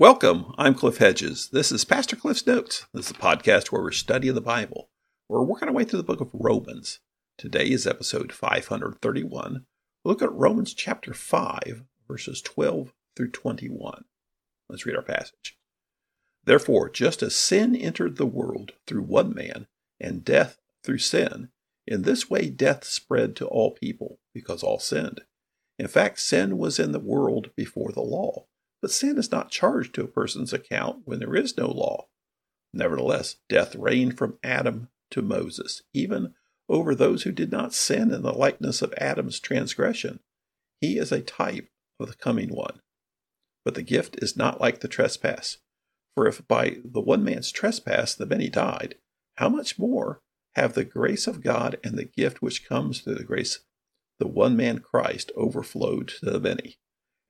Welcome. I'm Cliff Hedges. This is Pastor Cliff's Notes. This is a podcast where we're studying the Bible. We're working our way through the book of Romans. Today is episode 531. We'll look at Romans chapter 5, verses 12 through 21. Let's read our passage. Therefore, just as sin entered the world through one man, and death through sin, in this way death spread to all people, because all sinned. In fact, sin was in the world before the law but sin is not charged to a person's account when there is no law. Nevertheless, death reigned from Adam to Moses, even over those who did not sin in the likeness of Adam's transgression. He is a type of the coming one. But the gift is not like the trespass. For if by the one man's trespass the many died, how much more have the grace of God and the gift which comes through the grace the one man Christ overflowed to the many?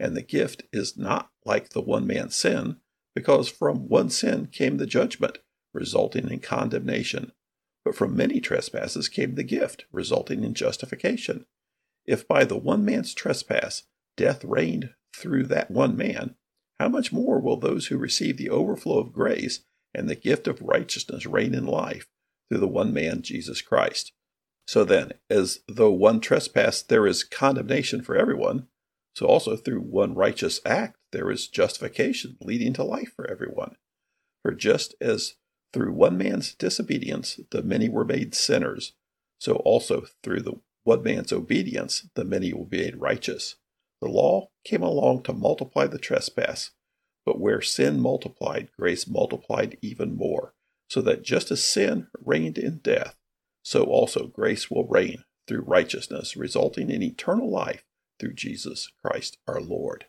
And the gift is not like the one man's sin, because from one sin came the judgment, resulting in condemnation. But from many trespasses came the gift, resulting in justification. If by the one man's trespass death reigned through that one man, how much more will those who receive the overflow of grace and the gift of righteousness reign in life through the one man, Jesus Christ? So then, as though one trespass there is condemnation for everyone, so also through one righteous act there is justification leading to life for everyone. For just as through one man's disobedience the many were made sinners, so also through the one man's obedience the many will be made righteous. The law came along to multiply the trespass, but where sin multiplied, grace multiplied even more, so that just as sin reigned in death, so also grace will reign through righteousness, resulting in eternal life through Jesus Christ our Lord.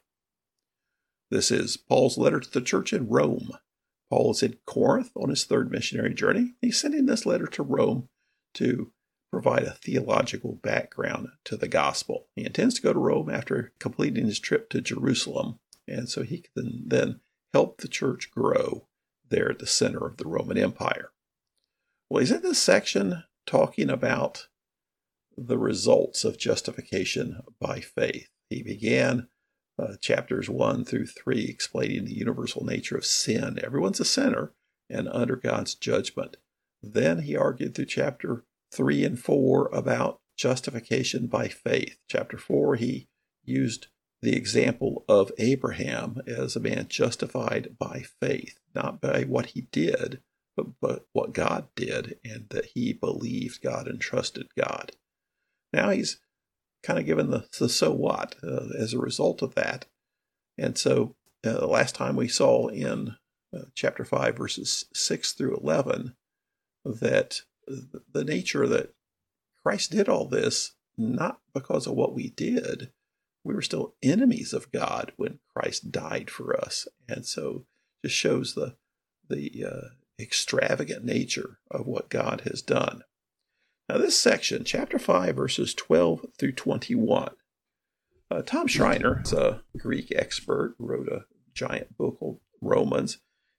This is Paul's letter to the church in Rome. Paul is in Corinth on his third missionary journey. He's sending this letter to Rome to provide a theological background to the gospel. He intends to go to Rome after completing his trip to Jerusalem, and so he can then help the church grow there at the center of the Roman Empire. Well, he's in this section talking about the results of justification by faith. He began uh, chapters 1 through 3 explaining the universal nature of sin. Everyone's a sinner and under God's judgment. Then he argued through chapter 3 and 4 about justification by faith. Chapter 4, he used the example of Abraham as a man justified by faith, not by what he did, but, but what God did, and that he believed God and trusted God. Now he's kind of given the, the so what uh, as a result of that. And so uh, the last time we saw in uh, chapter 5, verses 6 through 11, that the nature that Christ did all this not because of what we did. We were still enemies of God when Christ died for us. And so just shows the, the uh, extravagant nature of what God has done. Now, this section, chapter 5, verses 12 through 21, uh, Tom Schreiner, a Greek expert, wrote a giant book called Romans.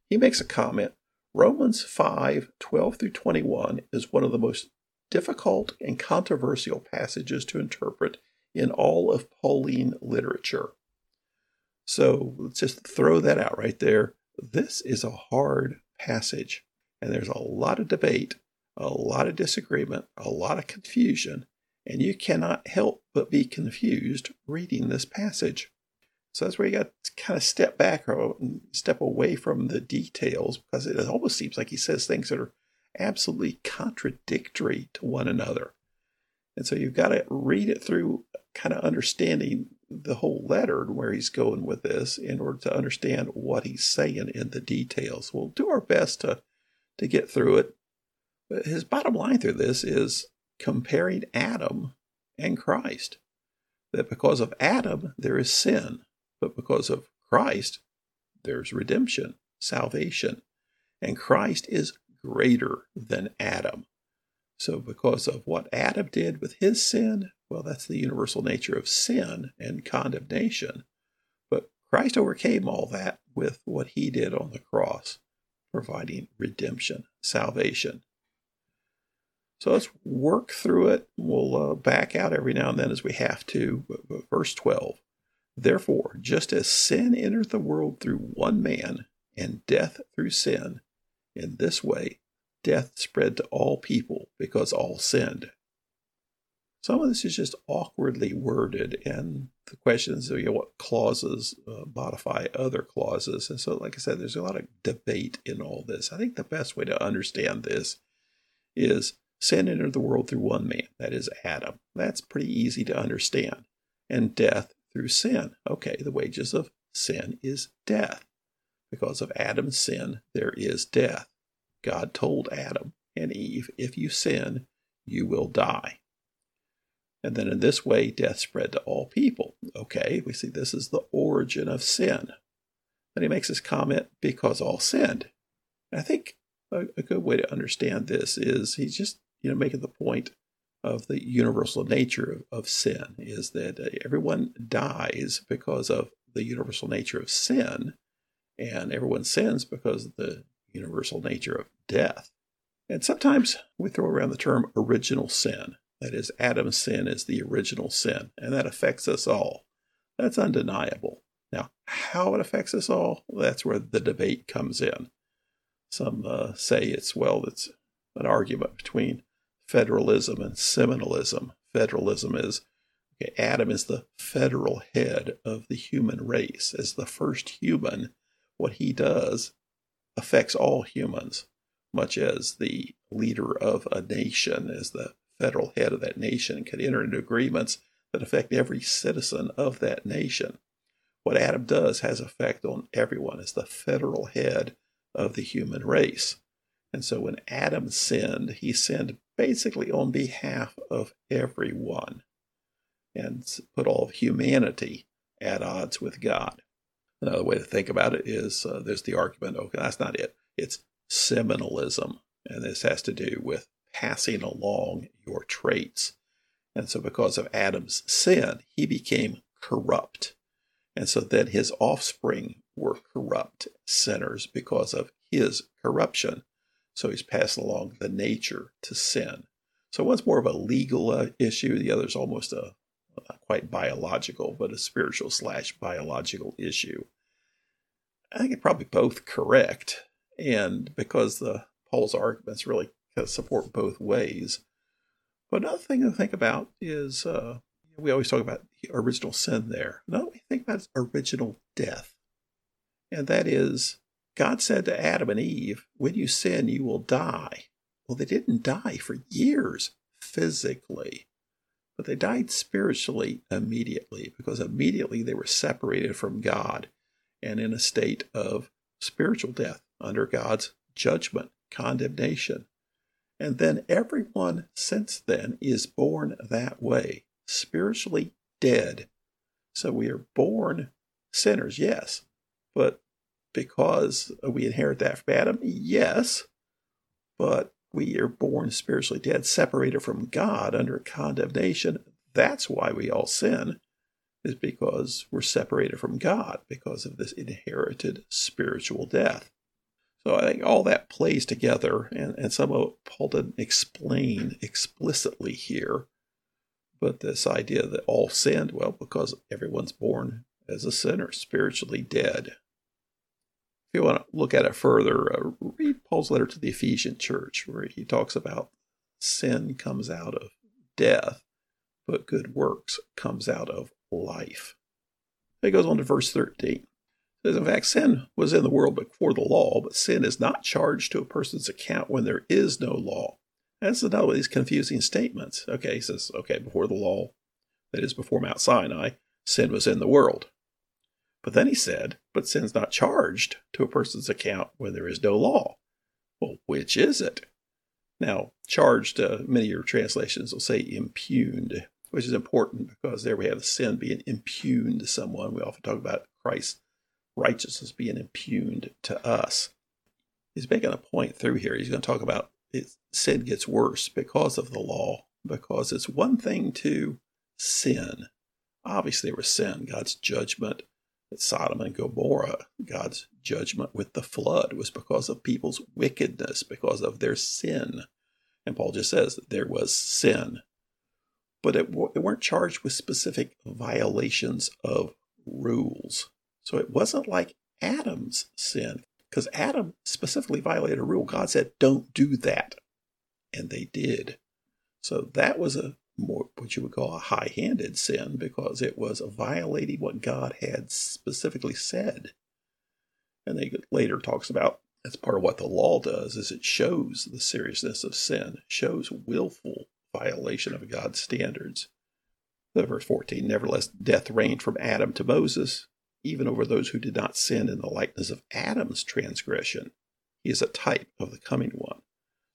He makes a comment Romans 5, 12 through 21 is one of the most difficult and controversial passages to interpret in all of Pauline literature. So let's just throw that out right there. This is a hard passage, and there's a lot of debate a lot of disagreement, a lot of confusion, and you cannot help but be confused reading this passage. So that's where you got to kind of step back or um, step away from the details because it almost seems like he says things that are absolutely contradictory to one another. And so you've got to read it through kind of understanding the whole letter and where he's going with this in order to understand what he's saying in the details. We'll do our best to to get through it his bottom line through this is comparing Adam and Christ. That because of Adam, there is sin, but because of Christ, there's redemption, salvation. And Christ is greater than Adam. So, because of what Adam did with his sin, well, that's the universal nature of sin and condemnation. But Christ overcame all that with what he did on the cross, providing redemption, salvation. So let's work through it. We'll uh, back out every now and then as we have to. Verse 12 Therefore, just as sin entered the world through one man, and death through sin, in this way death spread to all people because all sinned. Some of this is just awkwardly worded, and the questions of you know, what clauses uh, modify other clauses. And so, like I said, there's a lot of debate in all this. I think the best way to understand this is sin entered the world through one man, that is Adam. That's pretty easy to understand. And death through sin. Okay, the wages of sin is death. Because of Adam's sin, there is death. God told Adam and Eve, if you sin, you will die. And then in this way, death spread to all people. Okay, we see this is the origin of sin. Then he makes this comment, because all sinned. And I think a, a good way to understand this is he's just, you know, making the point of the universal nature of, of sin is that uh, everyone dies because of the universal nature of sin, and everyone sins because of the universal nature of death. And sometimes we throw around the term original sin. That is, Adam's sin is the original sin, and that affects us all. That's undeniable. Now, how it affects us all, that's where the debate comes in. Some uh, say it's, well, it's an argument between federalism and seminalism. Federalism is okay, Adam is the federal head of the human race. As the first human, what he does affects all humans, much as the leader of a nation as the federal head of that nation can enter into agreements that affect every citizen of that nation. What Adam does has effect on everyone as the federal head of the human race. And so when Adam sinned, he sinned basically on behalf of everyone and put all of humanity at odds with God. Another way to think about it is uh, there's the argument okay, that's not it. It's seminalism. And this has to do with passing along your traits. And so, because of Adam's sin, he became corrupt. And so then his offspring were corrupt sinners because of his corruption. So he's passing along the nature to sin. So one's more of a legal uh, issue, the other's almost a not quite biological, but a spiritual slash biological issue. I think it's probably both correct, and because the Paul's arguments really support both ways. But another thing to think about is uh, we always talk about original sin there. Another we think about original death, and that is God said to Adam and Eve, "When you sin, you will die." Well, they didn't die for years physically but they died spiritually immediately because immediately they were separated from God and in a state of spiritual death under God's judgment, condemnation. And then everyone since then is born that way, spiritually dead. So we are born sinners, yes, but because we inherit that from Adam, yes, but we are born spiritually dead, separated from God under condemnation. That's why we all sin, is because we're separated from God because of this inherited spiritual death. So I think all that plays together, and, and some of it Paul didn't explain explicitly here. But this idea that all sinned, well, because everyone's born as a sinner, spiritually dead. If you want to look at it further, uh, read Paul's letter to the Ephesian church, where he talks about sin comes out of death, but good works comes out of life. He goes on to verse 13. says, In fact, sin was in the world before the law, but sin is not charged to a person's account when there is no law. That's another of these confusing statements. Okay, he says, okay, before the law, that is before Mount Sinai, sin was in the world. But then he said, But sin's not charged to a person's account when there is no law. Well, which is it? Now, charged, uh, many of your translations will say imputed, which is important because there we have sin being imputed to someone. We often talk about Christ's righteousness being imputed to us. He's making a point through here. He's going to talk about it, sin gets worse because of the law, because it's one thing to sin. Obviously, there was sin, God's judgment Sodom and Gomorrah, God's judgment with the flood was because of people's wickedness, because of their sin. And Paul just says that there was sin. But it, they weren't charged with specific violations of rules. So it wasn't like Adam's sin, because Adam specifically violated a rule. God said, don't do that. And they did. So that was a more what you would call a high-handed sin because it was violating what God had specifically said. And they later talks about that's part of what the law does is it shows the seriousness of sin, shows willful violation of God's standards. Verse 14, nevertheless, death reigned from Adam to Moses, even over those who did not sin in the likeness of Adam's transgression. He is a type of the coming one.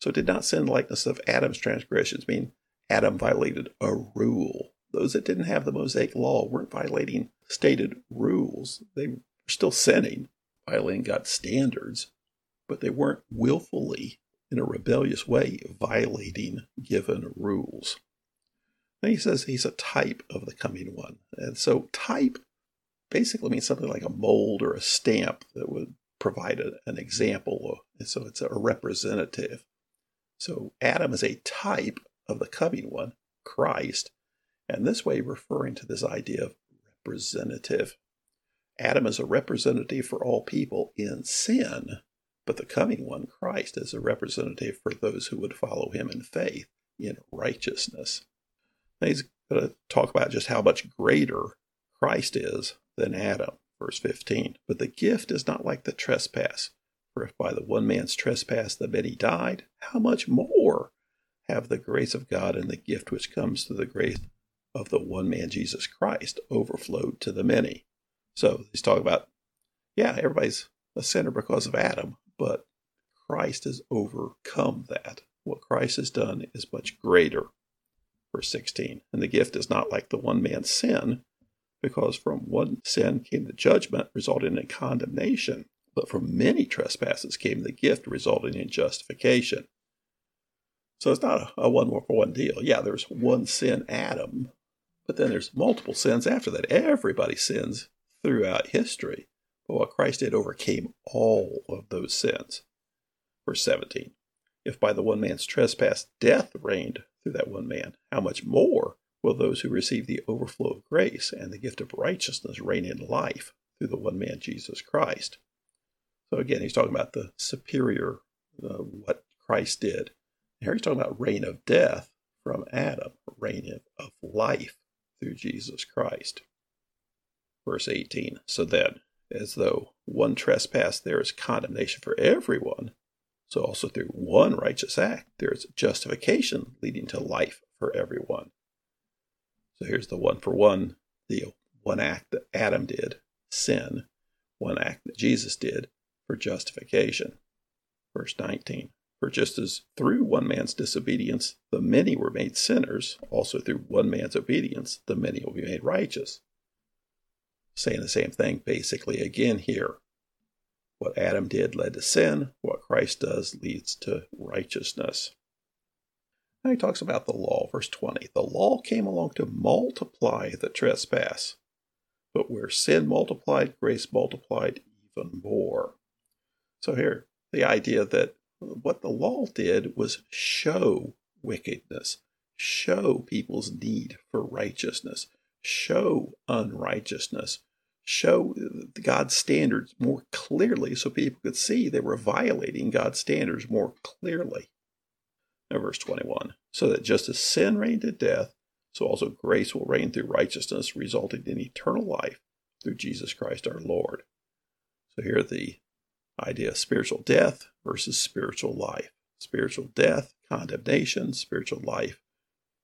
So did not sin in the likeness of Adam's transgressions mean Adam violated a rule. Those that didn't have the Mosaic law weren't violating stated rules. They were still sinning, violating God's standards, but they weren't willfully, in a rebellious way, violating given rules. Then he says he's a type of the coming one. And so type basically means something like a mold or a stamp that would provide a, an example. Of, so it's a representative. So Adam is a type of the coming one, Christ, and this way referring to this idea of representative. Adam is a representative for all people in sin, but the coming one, Christ, is a representative for those who would follow him in faith, in righteousness. Now he's going to talk about just how much greater Christ is than Adam, verse 15. But the gift is not like the trespass. For if by the one man's trespass the many died, how much more have the grace of God and the gift which comes through the grace of the one man Jesus Christ overflowed to the many. So he's talking about, yeah, everybody's a sinner because of Adam, but Christ has overcome that. What Christ has done is much greater. Verse 16, and the gift is not like the one man's sin, because from one sin came the judgment, resulting in condemnation, but from many trespasses came the gift, resulting in justification. So it's not a, a one for one deal. Yeah, there's one sin, Adam, but then there's multiple sins after that. Everybody sins throughout history. But what Christ did overcame all of those sins. Verse 17 If by the one man's trespass death reigned through that one man, how much more will those who receive the overflow of grace and the gift of righteousness reign in life through the one man, Jesus Christ? So again, he's talking about the superior, uh, what Christ did here he's talking about reign of death from Adam, reign of life through Jesus Christ. Verse 18 So then, as though one trespass there is condemnation for everyone, so also through one righteous act there is justification leading to life for everyone. So here's the one for one, the one act that Adam did, sin, one act that Jesus did for justification. Verse 19 for just as through one man's disobedience the many were made sinners, also through one man's obedience the many will be made righteous. Saying the same thing basically again here. What Adam did led to sin, what Christ does leads to righteousness. Now he talks about the law, verse 20. The law came along to multiply the trespass, but where sin multiplied, grace multiplied even more. So here, the idea that what the law did was show wickedness, show people's need for righteousness, show unrighteousness, show God's standards more clearly so people could see they were violating God's standards more clearly. Now, verse 21 so that just as sin reigned to death, so also grace will reign through righteousness, resulting in eternal life through Jesus Christ our Lord. So here the idea of spiritual death versus spiritual life. Spiritual death, condemnation, spiritual life,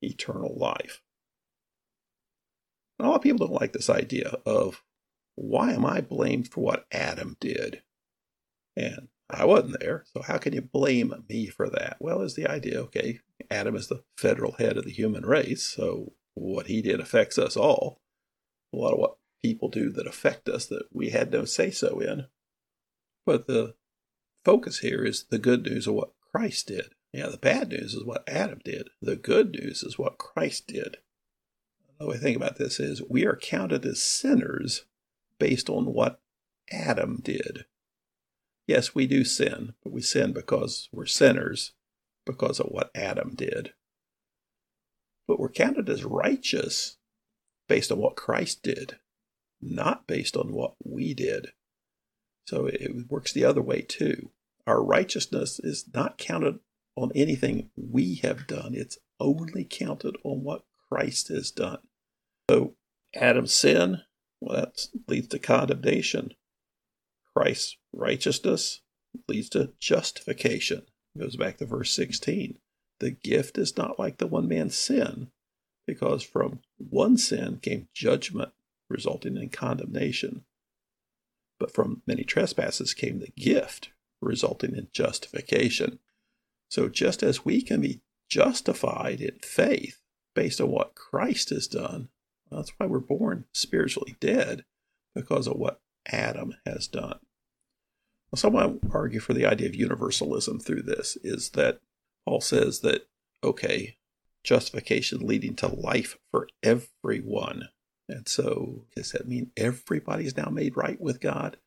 eternal life. A lot of people don't like this idea of why am I blamed for what Adam did? And I wasn't there, so how can you blame me for that? Well, is the idea, okay, Adam is the federal head of the human race, so what he did affects us all. A lot of what people do that affect us that we had no say so in but the focus here is the good news of what Christ did. Yeah, the bad news is what Adam did. The good news is what Christ did. The way I think about this is we are counted as sinners based on what Adam did. Yes, we do sin, but we sin because we're sinners because of what Adam did. But we're counted as righteous based on what Christ did not based on what we did. So it works the other way too. Our righteousness is not counted on anything we have done, it's only counted on what Christ has done. So Adam's sin, well, that leads to condemnation. Christ's righteousness leads to justification. It goes back to verse 16. The gift is not like the one man's sin, because from one sin came judgment, resulting in condemnation. But from many trespasses came the gift, resulting in justification. So just as we can be justified in faith based on what Christ has done, that's why we're born spiritually dead, because of what Adam has done. Well, someone argue for the idea of universalism through this is that Paul says that, okay, justification leading to life for everyone. And so, does that mean everybody's now made right with God?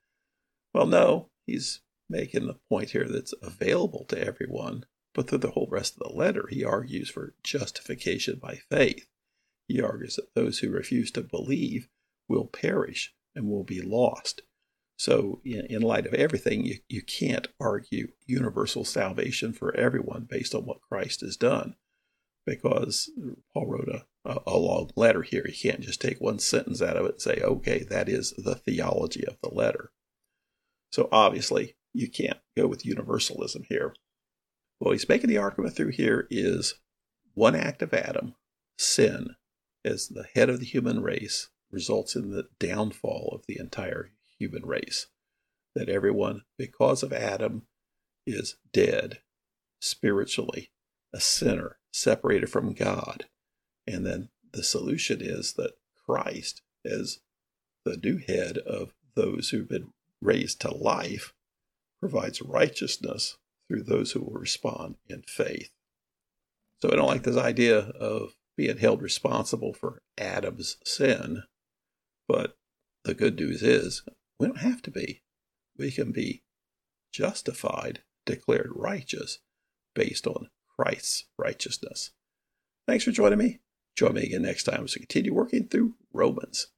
Well, no, he's making the point here that's available to everyone. But through the whole rest of the letter, he argues for justification by faith. He argues that those who refuse to believe will perish and will be lost. So, in, light of everything, you, you can't argue universal salvation for everyone based on what Christ has done because Paul wrote a, a, letter here. You can't just take one sentence out of it and say, okay, that is the theology of the letter. So obviously, you can't go with universalism here. What he's making the argument through here is one act of Adam, sin, as the head of the human race, results in the downfall of the entire human race. That everyone, because of Adam, is dead spiritually, a sinner, separated from God. And then the solution is that Christ, as the new head of those who've been raised to life, provides righteousness through those who will respond in faith. So I don't like this idea of being held responsible for Adam's sin, but the good news is we don't have to be. We can be justified, declared righteous based on Christ's righteousness. Thanks for joining me. Join me again next time as we continue working through Romans.